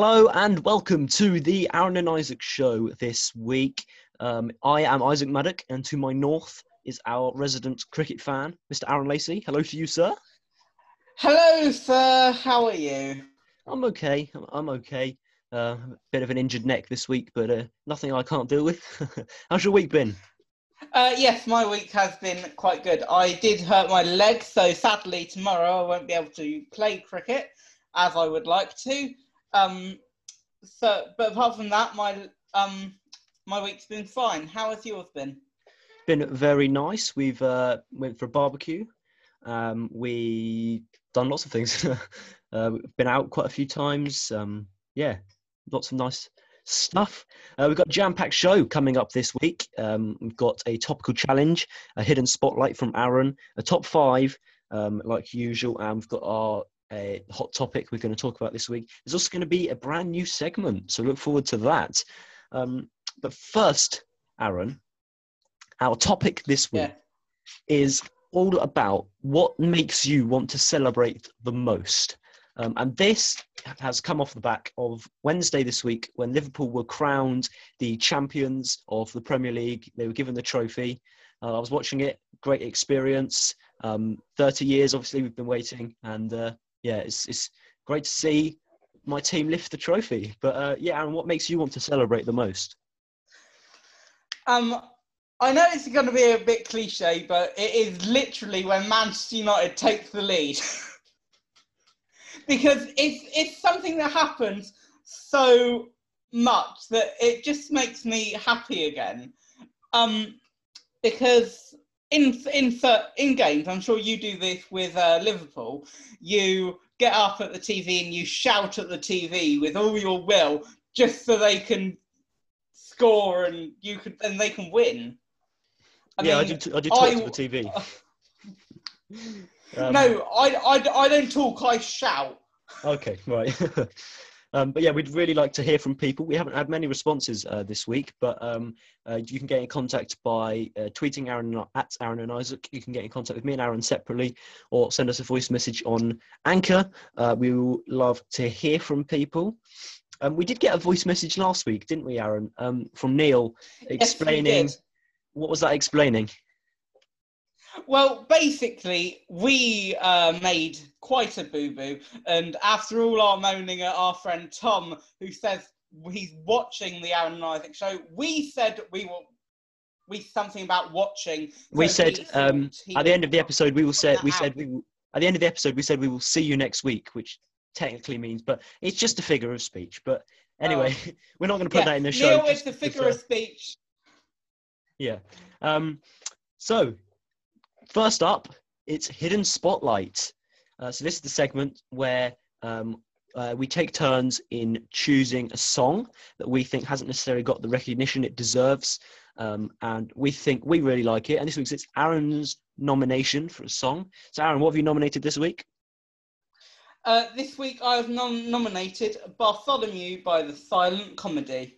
Hello and welcome to the Aaron and Isaac show this week. Um, I am Isaac Maddock, and to my north is our resident cricket fan, Mr. Aaron Lacey. Hello to you, sir. Hello, sir. How are you? I'm okay. I'm, I'm okay. Uh, a bit of an injured neck this week, but uh, nothing I can't deal with. How's your week been? Uh, yes, my week has been quite good. I did hurt my leg, so sadly tomorrow I won't be able to play cricket as I would like to. Um, so, but apart from that, my um, my week's been fine. How has yours been? Been very nice. We've uh, went for a barbecue. Um, we done lots of things. uh, we've been out quite a few times. Um, yeah, lots of nice stuff. Uh, we've got a jam-packed show coming up this week. Um, we've got a topical challenge, a hidden spotlight from Aaron, a top five, um, like usual, and we've got our a hot topic we're going to talk about this week. There's also going to be a brand new segment, so look forward to that. Um, but first, Aaron, our topic this week yeah. is all about what makes you want to celebrate the most. Um, and this has come off the back of Wednesday this week when Liverpool were crowned the champions of the Premier League. They were given the trophy. Uh, I was watching it, great experience. Um, 30 years, obviously, we've been waiting. And uh, yeah, it's, it's great to see my team lift the trophy. But uh, yeah, and what makes you want to celebrate the most? Um, I know it's going to be a bit cliche, but it is literally when Manchester United takes the lead. because it's it's something that happens so much that it just makes me happy again. Um, because in in in games, I'm sure you do this with uh, Liverpool. You get up at the TV and you shout at the TV with all your will, just so they can score and you can and they can win. I yeah, mean, I do. I do talk I, to the TV. um, no, I, I, I don't talk. I shout. Okay, right. Um, but yeah, we'd really like to hear from people. We haven't had many responses uh, this week, but um, uh, you can get in contact by uh, tweeting Aaron at Aaron and Isaac. You can get in contact with me and Aaron separately, or send us a voice message on Anchor. Uh, we will love to hear from people. Um, we did get a voice message last week, didn't we, Aaron? Um, from Neil explaining. Yes, what was that explaining? Well, basically, we uh, made quite a boo boo, and after all our moaning at our friend Tom, who says he's watching the Aaron and Isaac show, we said we will. We something about watching. We said um, at the end of the episode we will say we said we will, at the end of the episode we said we will see you next week, which technically means, but it's just a figure of speech. But anyway, oh. we're not going to put yeah, that in the show. Neil is the figure of speech. Yeah. Um, so first up, it's Hidden Spotlight. Uh, so this is the segment where um, uh, we take turns in choosing a song that we think hasn't necessarily got the recognition it deserves. Um, and we think we really like it. And this week it's Aaron's nomination for a song. So, Aaron, what have you nominated this week? Uh, this week I have nom- nominated Bartholomew by the Silent Comedy.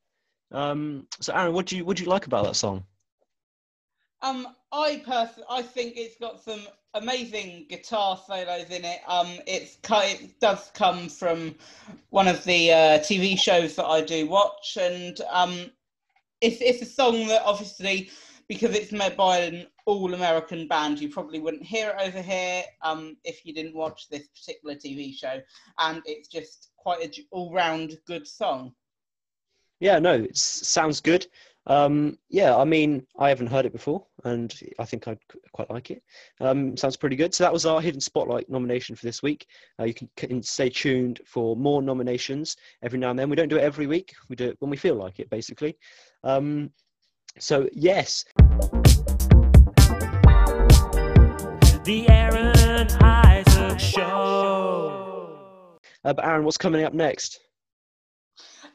Um, so, Aaron, what do you what do you like about that song? Um, I personally, I think it's got some amazing guitar solos in it. Um, it's it does come from one of the uh, TV shows that I do watch, and um, it's it's a song that obviously because it's made by an all American band, you probably wouldn't hear it over here um, if you didn't watch this particular TV show. And it's just quite an all round good song. Yeah, no, it sounds good. Um, yeah, I mean, I haven't heard it before, and I think I'd quite like it. Um, sounds pretty good. So that was our hidden spotlight nomination for this week. Uh, you can, can, stay tuned for more nominations every now and then. We don't do it every week. We do it when we feel like it, basically. Um, so, yes. The Aaron Isaac Show. Uh, but Aaron, what's coming up next?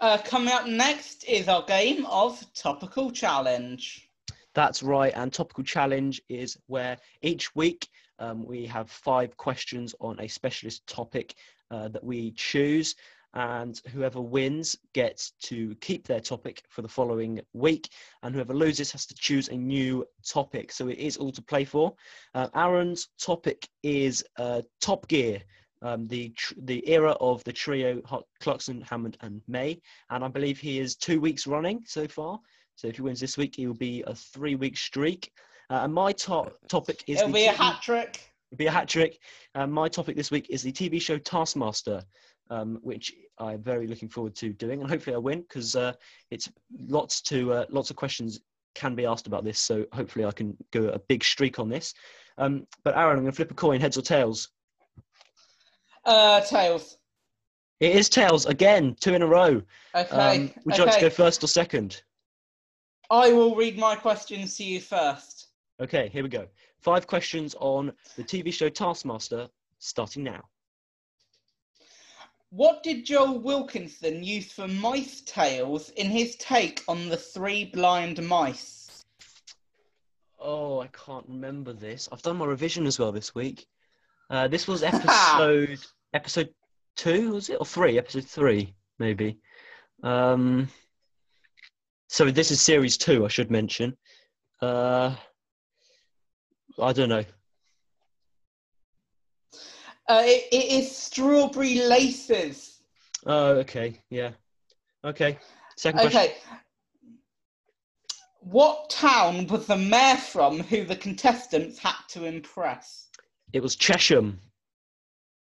Uh, coming up next is our game of Topical Challenge. That's right. And Topical Challenge is where each week um, we have five questions on a specialist topic uh, that we choose. And whoever wins gets to keep their topic for the following week. And whoever loses has to choose a new topic. So it is all to play for. Uh, Aaron's topic is uh, Top Gear. Um, the tr- the era of the trio Ho- Clarkson, Hammond, and May, and I believe he is two weeks running so far. So if he wins this week, he will be a three week streak. Uh, and my top topic is It'll the be a hat trick. It'll be a hat trick. Um, my topic this week is the TV show Taskmaster, um, which I'm very looking forward to doing, and hopefully I win because uh, it's lots to uh, lots of questions can be asked about this. So hopefully I can go a big streak on this. Um, but Aaron, I'm going to flip a coin, heads or tails. Uh, tails. It is tails again, two in a row. Okay. Um, would you like to go first or second? I will read my questions to you first. Okay, here we go. Five questions on the TV show Taskmaster, starting now. What did Joe Wilkinson use for mice tails in his take on the three blind mice? Oh, I can't remember this. I've done my revision as well this week. Uh, this was episode episode two, was it or three? Episode three, maybe. Um, so this is series two. I should mention. Uh, I don't know. Uh, it, it is strawberry laces. Oh, okay, yeah, okay. Second question. Okay. What town was the mayor from who the contestants had to impress? It was Chesham.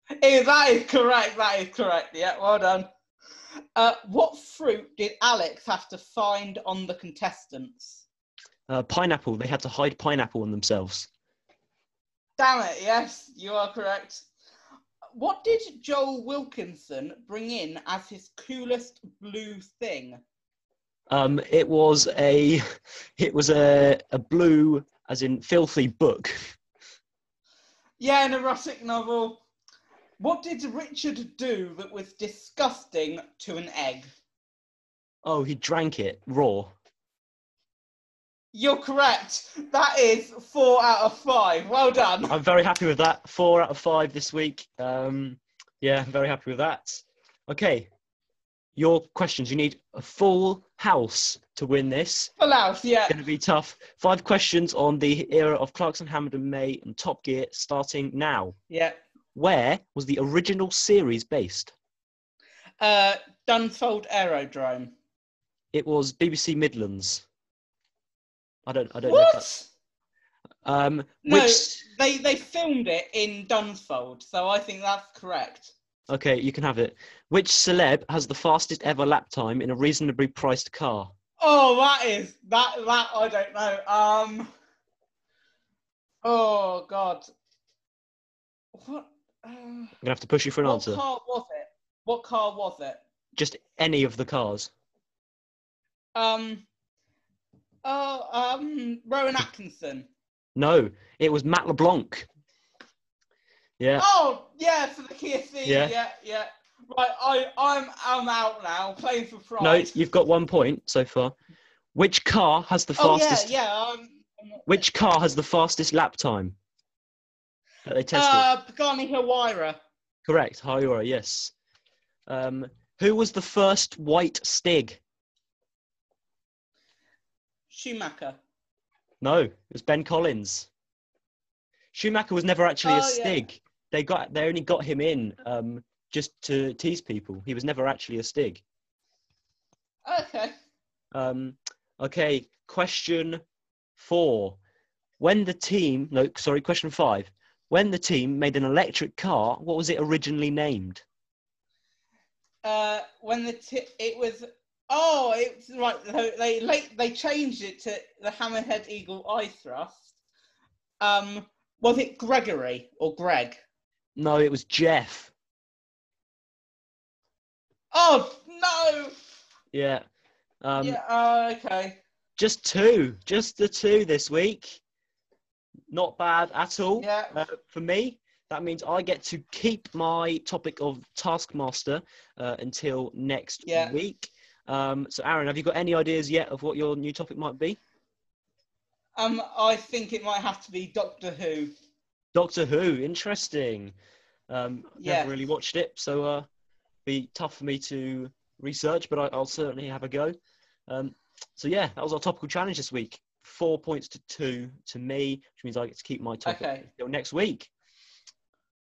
Eh, that is correct. That is correct. Yeah, well done. Uh, what fruit did Alex have to find on the contestants? Uh, pineapple. They had to hide pineapple on themselves. Damn it, yes, you are correct. What did Joe Wilkinson bring in as his coolest blue thing? Um, it was a, it was a a blue, as in filthy book. Yeah, an erotic novel. What did Richard do that was disgusting to an egg? Oh, he drank it raw. You're correct. That is four out of five. Well done. I'm very happy with that. Four out of five this week. Um, yeah, very happy with that. Okay, your questions. You need a full house to win this. Full house, yeah. It's going to be tough. Five questions on the era of Clarkson, Hammond, and May and Top Gear, starting now. Yeah. Where was the original series based? Uh, Dunsfold Aerodrome. It was BBC Midlands. I don't. I don't know. What? um, No, which? they they filmed it in Dunfold, so I think that's correct. Okay, you can have it. Which celeb has the fastest ever lap time in a reasonably priced car? Oh, that is that that I don't know. Um. Oh God. What? Uh, I'm gonna have to push you for an what answer. car was it? What car was it? Just any of the cars. Um. Oh, um, Rowan Atkinson. No, it was Matt LeBlanc. Yeah. Oh, yeah, for the Kia C. Yeah. Yeah, yeah. Right, I, I'm, I'm out now, playing for pride. No, you've got one point so far. Which car has the oh, fastest? yeah, yeah. Um, Which car has the fastest lap time? They tested. uh, Pagani Huayra. Correct. Huayra, yes. Um, who was the first white Stig? Schumacher. No, it was Ben Collins. Schumacher was never actually a Oh, yeah. Stig. They got they only got him in um, just to tease people. He was never actually a Stig. Okay. Um, okay, question four. When the team, no, sorry, question five. When the team made an electric car, what was it originally named? Uh, when the t- it was oh it's right they late they changed it to the Hammerhead Eagle i-Thrust. Um, was it Gregory or Greg? No, it was Jeff. Oh no! Yeah. Um, yeah. Oh, okay. Just two, just the two this week. Not bad at all. Yeah. Uh, for me, that means I get to keep my topic of Taskmaster uh, until next Yeah. week. Um, so, Aaron, have you got any ideas yet of what your new topic might be? Um, I think it might have to be Doctor Who. Doctor Who, interesting. Um, Yeah. never really watched it, so uh, be tough for me to research, but I, I'll certainly have a go. Um, so yeah, that was our topical challenge this week. Four points to two to me, which means I get to keep my topic Okay. until next week.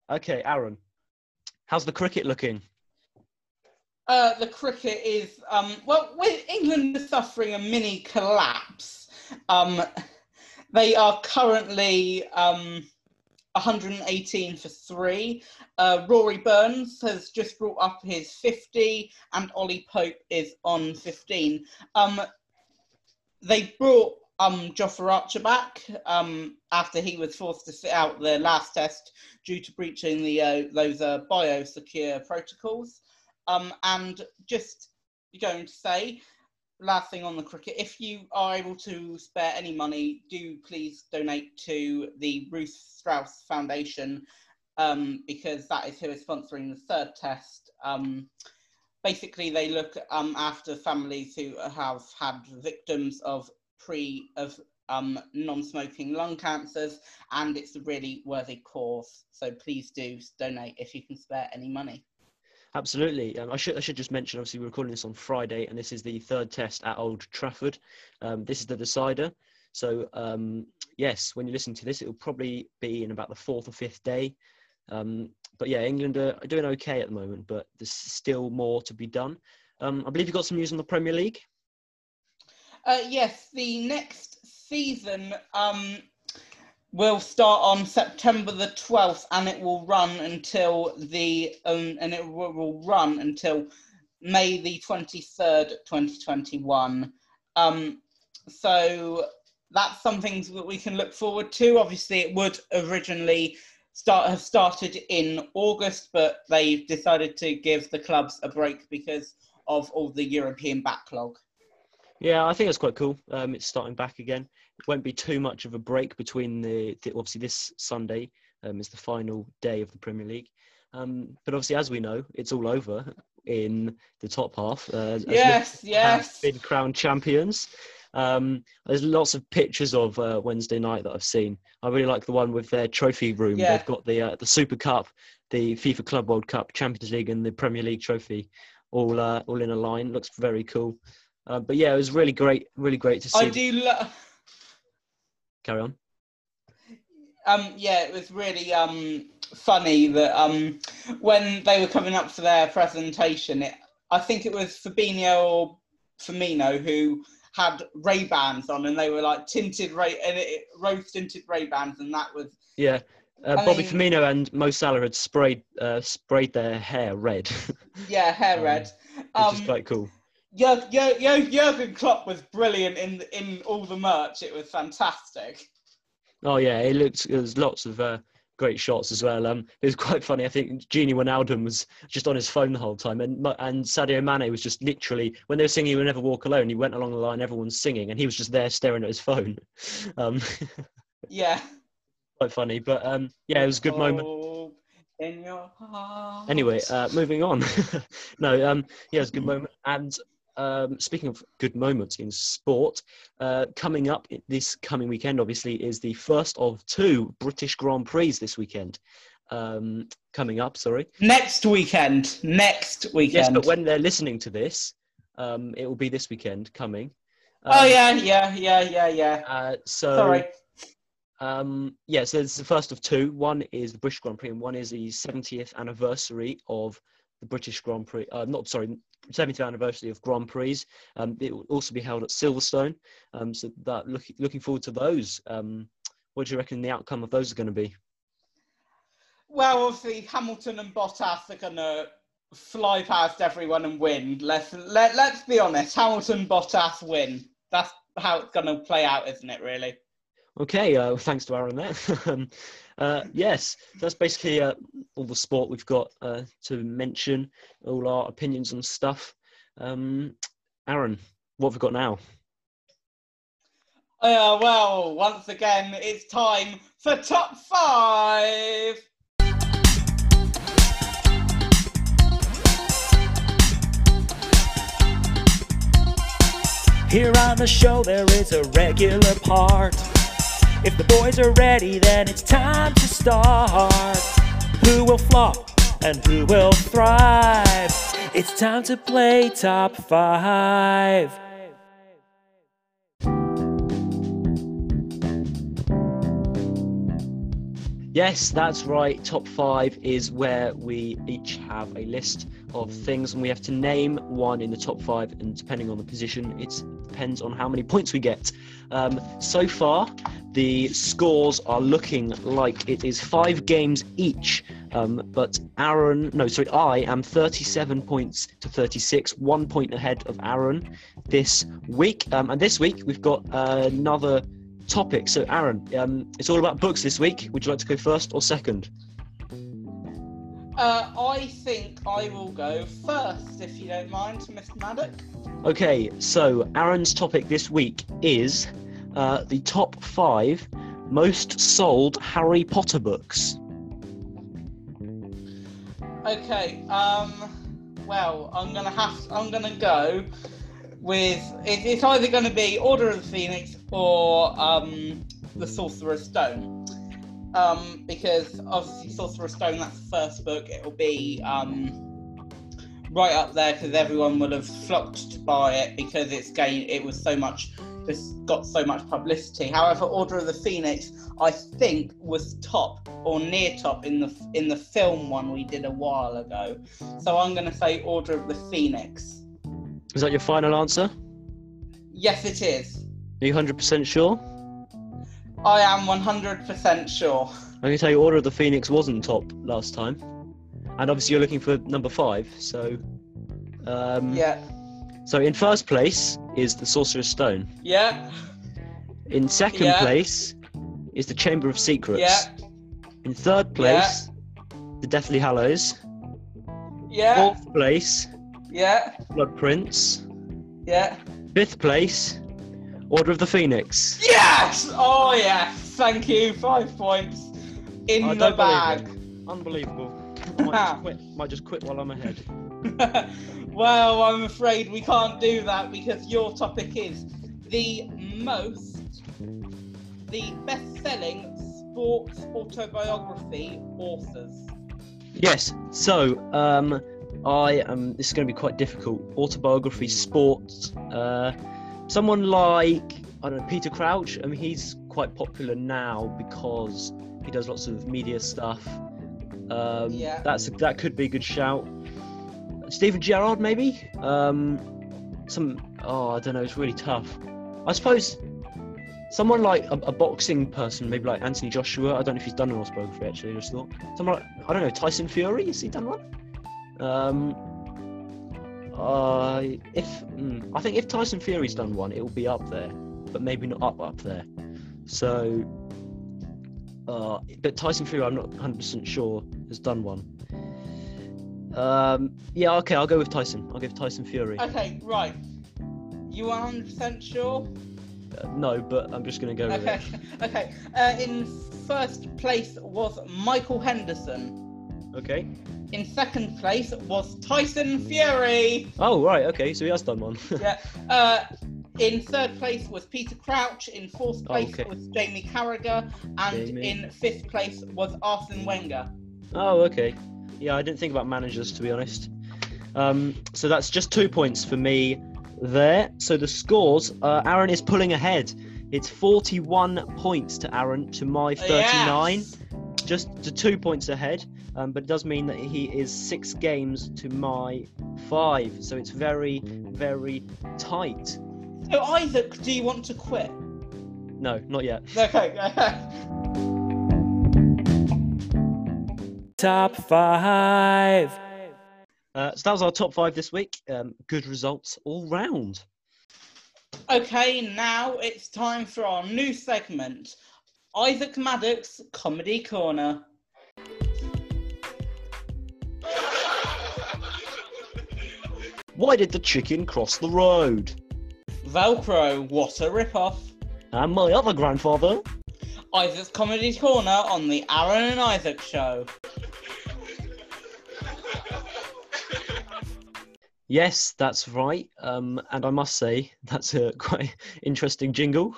Okay, Aaron, how's the cricket looking? Uh, the cricket is um, well, with England is suffering a mini collapse. Um, they are currently um, 118 for three. Uh, Rory Burns has just brought up his 50, and Ollie Pope is on 15. Um, they brought um, Jofra Archer back um, after he was forced to sit out the last test due to breaching the uh, those uh, biosecure protocols. Um, and just going to say, last thing on the cricket, if you are able to spare any money, do please donate to the Ruth Strauss Foundation um, because that is who is sponsoring the third test. Um, basically, they look um, after families who have had victims of pre of um, non-smoking lung cancers, and it's a really worthy cause. So please do donate if you can spare any money. Absolutely. Um, I should I should just mention. Obviously, we're recording this on Friday, and this is the third test at Old Trafford. Um, this is the decider. So um, yes, when you listen to this, it will probably be in about the fourth or fifth day. Um, but yeah, England are doing okay at the moment, but there's still more to be done. Um, I believe you've got some news on the Premier League. Uh, yes, the next season um, will start on September the 12th and it will run until the um, and it will, run until May the 23rd, 2021. Um, so that's something that we can look forward to. Obviously, it would originally start have started in August, but they've decided to give the clubs a break because of all the European backlog. Yeah, I think that's quite cool. Um, it's starting back again. It won't be too much of a break between the, the obviously this Sunday um, is the final day of the Premier League. Um, but obviously, as we know, it's all over in the top half. Uh, Yes, yes. been crowned champions. Um, there's lots of pictures of uh, Wednesday night that I've seen. I really like the one with their trophy room. Yeah. They've got the uh, the Super Cup, the FIFA Club World Cup, Champions League, and the Premier League trophy, all uh, all in a line. Looks very cool. Uh, but yeah, it was really great, really great to see. I do. Lo- Carry on. um, yeah, it was really um funny that um when they were coming up for their presentation, it I think it was Fabinho or Firmino who had Ray Bans on, and they were like tinted Ray and it, rose tinted Ray Bans, and that was Yeah, uh, Bobby mean- Firmino and Mo Salah had sprayed uh, sprayed their hair red, yeah hair Um, red. Um, is quite cool. Jur- Jur- Jur- Jurgen Klopp was brilliant in in all the merch. It was fantastic. Oh yeah, it looked. There's lots of uh, great shots as well. Um, it was quite funny. I think Gini Wijnaldum was just on his phone the whole time, and and Sadio Mane was just literally when they were singing "You Will Never Walk Alone." He went along the line, everyone's singing, and he was just there staring at his phone. Um, Yeah. quite funny, but um, yeah, it was a good moment. Hope In your heart. Anyway, uh, moving on. no, um, yeah, it was a good moment. And um, speaking of good moments in sport, uh, coming up this coming weekend, obviously, is the first of two British Grand Prix this weekend. Um, coming up, sorry. Next weekend. Next weekend. Yes, but when they're listening to this, um, it will be this weekend coming. oh Um, yeah, yeah, yeah, yeah, yeah. Uh, so Sorry. Um, yeah, so it's the first of two. One is the British Grand Prix, and one is the 70th anniversary of the British Grand Prix. Uh, not sorry, 70th anniversary of Grand Prix. Um, it will also be held at Silverstone. Um, so that looking looking forward to those. Um, what do you reckon the outcome of those are going to be? Well, obviously Hamilton and Bottas are gonna fly past everyone and win. Let's let let's be honest. Hamilton, Bottas win. That's how it's gonna play out, isn't it? Really. Okay, uh, thanks to Aaron there. Uh, yes, that's basically uh, all the sport we've got uh, to mention, all our opinions and stuff. Um, Aaron, what have we got now? Uh, well, once again, it's time for top five. Here on the show, there is a regular part. If the boys are ready, then it's time to start. Who will flop and who will thrive? It's time to play top five. Yes, that's right. Top five is where we each have a list of things and we have to name one in the top five. And depending on the position, it depends on how many points we get. Um, so far, the scores are looking like it is five games each. Um, but Aaron, no, sorry, I am 37 points to 36, one point ahead of Aaron this week. Um, and this week, we've got another topic. So, Aaron, um, it's all about books this week. Would you like to go first or second? Uh, I think I will go first, if you don't mind, Mr. Maddock. Okay, so Aaron's topic this week is uh, the top five most sold Harry Potter books. Okay. Um. Well, I'm gonna have. I'm gonna go with. It, it's either going to be Order of the Phoenix or um, the Sorcerer's Stone. Um, because obviously Sorcerer's Stone, that's the first book. It'll be um, right up there because everyone would have flocked to buy it because it's gained. It was so much. It's got so much publicity. However, Order of the Phoenix, I think, was top or near top in the in the film one we did a while ago. So I'm going to say Order of the Phoenix. Is that your final answer? Yes, it is. Are you 100% sure? I am 100% sure. I can tell you Order of the Phoenix wasn't top last time. And obviously you're looking for number five, so... Um, Yeah. So in first place is the Sorcerer's Stone. Yeah. In second Yeah. place is the Chamber of Secrets. Yeah. In third place, the Deathly Hallows. Yeah. Fourth place, Yeah. Blood Prince. Yeah. Fifth place, Order of the Phoenix. Yes! Oh, yes. Thank you. Five points in I the bag. Unbelievable. I might just quit. Might just quit while I'm ahead. well, I'm afraid we can't do that because your topic is the most, the best selling sports autobiography authors. Yes. So, um, I am. This is going to be quite difficult. Autobiography, sports. Uh, someone like I don't know Peter Crouch. I mean, he's quite popular now because he does lots of media stuff. Um, Yeah. That's that could be a good shout. Steven Gerrard, maybe. Um, some. Oh, I don't know. It's really tough. I suppose someone like a, a boxing person, maybe like Anthony Joshua. I don't know if he's done an autobiography actually. I just thought someone like I don't know Tyson Fury. Has he done one? Um, uh, if mm, I think if Tyson Fury's done one, it will be up there, but maybe not up up there. So, uh, but Tyson Fury, I'm not 100 percent sure has done one. Um, yeah, okay, I'll go with Tyson. I'll give Tyson Fury. Okay, right. You are 100% sure? Uh, no, but I'm just gonna go with Okay, it. okay. Uh, in first place was Michael Henderson. Okay. In second place was Tyson Fury. Oh right, okay, so he has done one. Yeah. Uh, in third place was Peter Crouch. In fourth place okay. was Jamie Carragher, and Jamie. in fifth place was Arsene Wenger. Oh, okay. Yeah, I didn't think about managers to be honest. Um, so that's just two points for me there. So the scores, uh, Aaron is pulling ahead. It's 41 points to Aaron to my 39. Yes. Just to two points ahead. Um, but it does mean that he is six games to my five. So it's very, very tight. So Isaac, do you want to quit? No, not yet. Okay. Top five. Uh, so that was our top five this week. Um, good results all round. okay. Now it's time for our new segment, Isaac Maddock's Comedy Corner. Why did the chicken cross the road? Velcro, what a rip-off. And my other grandfather. Isaac's Comedy Corner on the Aaron and Isaac Show. Yes, that's right. Um, and I must say that's a quite interesting jingle.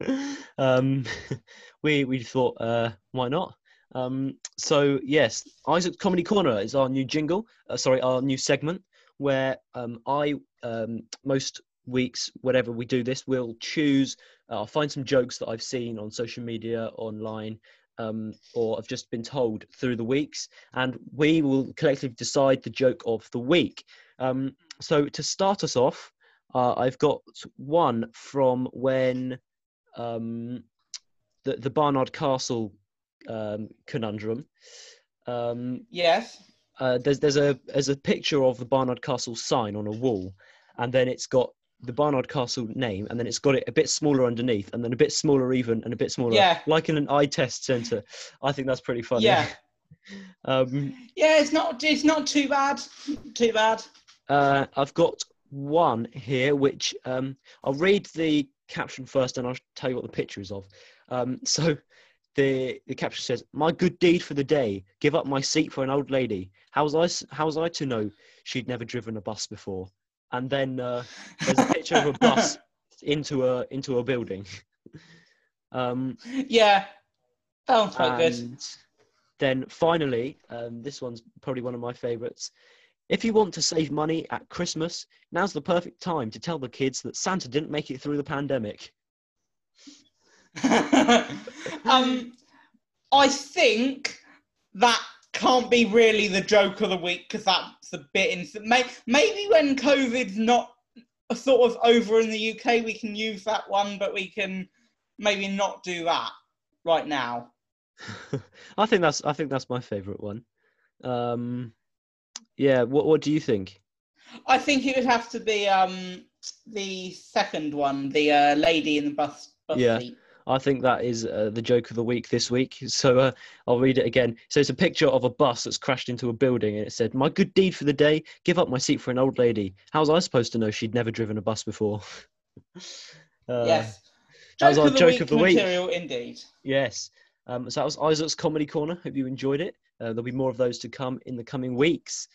um, we we thought, uh, why not? Um, so yes, Isaac's Comedy Corner is our new jingle. Uh, sorry, our new segment where um, I um, most weeks, whenever we do this, we'll choose. Uh, I'll find some jokes that I've seen on social media, online, um, or I've just been told through the weeks, and we will collectively decide the joke of the week. Um, so to start us off, uh, I've got one from when um, the the Barnard Castle um, conundrum. Um, Yes. uh, there's there's a there's a picture of the Barnard Castle sign on a wall, and then it's got the Barnard Castle name, and then it's got it a bit smaller underneath, and then a bit smaller even, and a bit smaller, Yeah. like in an eye test center. I think that's pretty funny. Yeah. um, Yeah, it's not it's not too bad. Too bad. Uh, I've got one here, which um, I'll read the caption first, and I'll tell you what the picture is of. Um, so. The, the caption says, "My good deed for the day. Give up my seat for an old lady. How was I? How was I to know she'd never driven a bus before?" And then uh, there's a picture of a bus into a into a building. Um, yeah. Sounds quite good. then finally, um, this one's probably one of my favourites. If you want to save money at Christmas, now's the perfect time to tell the kids that Santa didn't make it through the pandemic. um, I think that can't be really the joke of the week because that's a bit instant. May- maybe when COVID's not sort of over in the UK, we can use that one, but we can maybe not do that right now. I think that's I think that's my favourite one. Um, yeah, what what do you think? I think it would have to be um, the second one, the uh, lady in the bus, bus Yeah. seat. I think that is uh, the joke of the week this week. So uh, I'll read it again. So it's a picture of a bus that's crashed into a building, and it said, "My good deed for the day: give up my seat for an old lady." How was I supposed to know she'd never driven a bus before? uh, yes. that was Joke our of the joke of the week. material indeed. Yes. Um, so that was Isaac's Comedy Corner. Hope you enjoyed it. Uh, there'll be more of those to come in the coming weeks.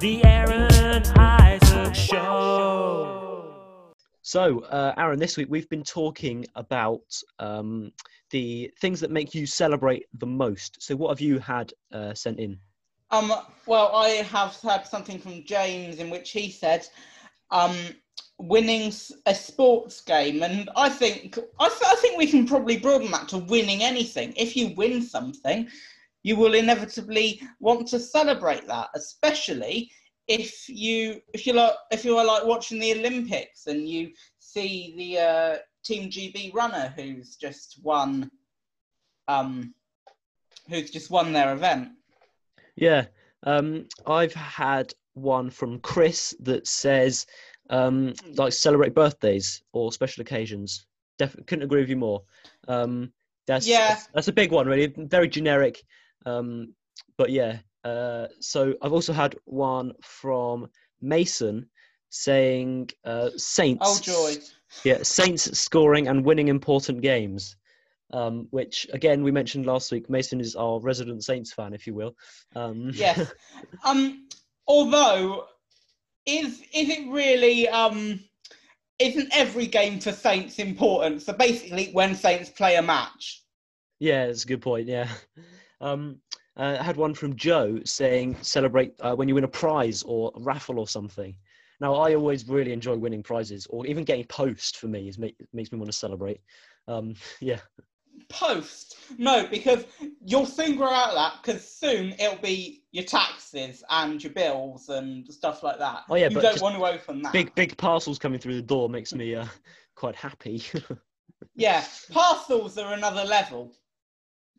The Aaron Isaac Show. So, uh, Aaron, this week we've been talking about um, the things that make you celebrate the most. So, what have you had uh, sent in? Um, well, I have had something from James in which he said, um, winning a sports game, and I think I, th- I think we can probably broaden that to winning anything. If you win something, you will inevitably want to celebrate that, especially if you if you like if you are like watching the Olympics and you see the uh, Team GB runner who's just won, um, who's just won their event. Yeah, um, I've had one from Chris that says, um, like, celebrate birthdays or special occasions. Definitely couldn't agree with you more. Um, that's, Yeah. that's that's a big one, really. Very generic, um, but yeah. Uh, so I've also had one from Mason saying uh, Saints. Oh joy! Yeah, Saints scoring and winning important games. Um, which again we mentioned last week. Mason is our resident Saints fan, if you will. Um, Yes. Um, although, is is it really? Um, isn't every game for Saints important? So basically, when Saints play a match. Yeah, that's a good point. Yeah. Um, uh, I had one from Joe saying celebrate uh, when you win a prize or a raffle or something. Now, I always really enjoy winning prizes or even getting post for me is make, makes me want to celebrate. Um, yeah. Post no, because you'll soon grow out of that. Because soon it'll be your taxes and your bills and stuff like that. Oh, yeah, you don't want to open that. Big, big parcels coming through the door makes me uh, quite happy. Yeah, parcels are another level.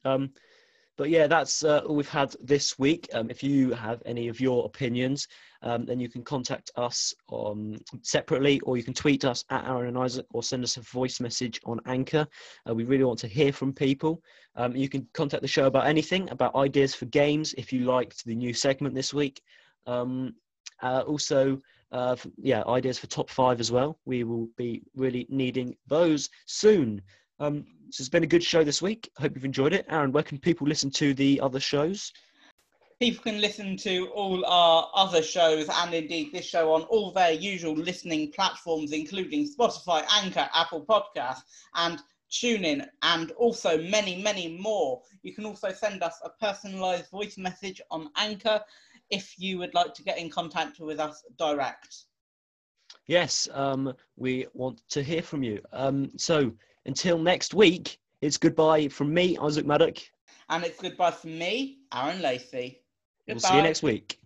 Um, but yeah, that's uh, all we've had this week. Um, if you have any of your opinions, um, then you can contact us separately, or you can tweet us at Aaron and Isaac, or send us a voice message on Anchor. Uh, we really want to hear from people. Um, you can contact the show about anything, about ideas for games, if you liked the new segment this week. Um, uh, also, uh, yeah, ideas for top five as well. We will be really needing those soon. Um, so it's been a good show this week. I Hope you've enjoyed it. Aaron, where can people listen to the other shows? People can listen to all our other shows and indeed this show on all their usual listening platforms, including Spotify, Anchor, Apple Podcasts, and TuneIn, and also many, many more. You can also send us a personalised voice message on Anchor if you would like to get in contact with us direct. Yes, um, we want to hear from you. Um, so until next week, it's goodbye from me, Isaac Maddock. And it's goodbye from me, Aaron Lacey. We'll see you next week.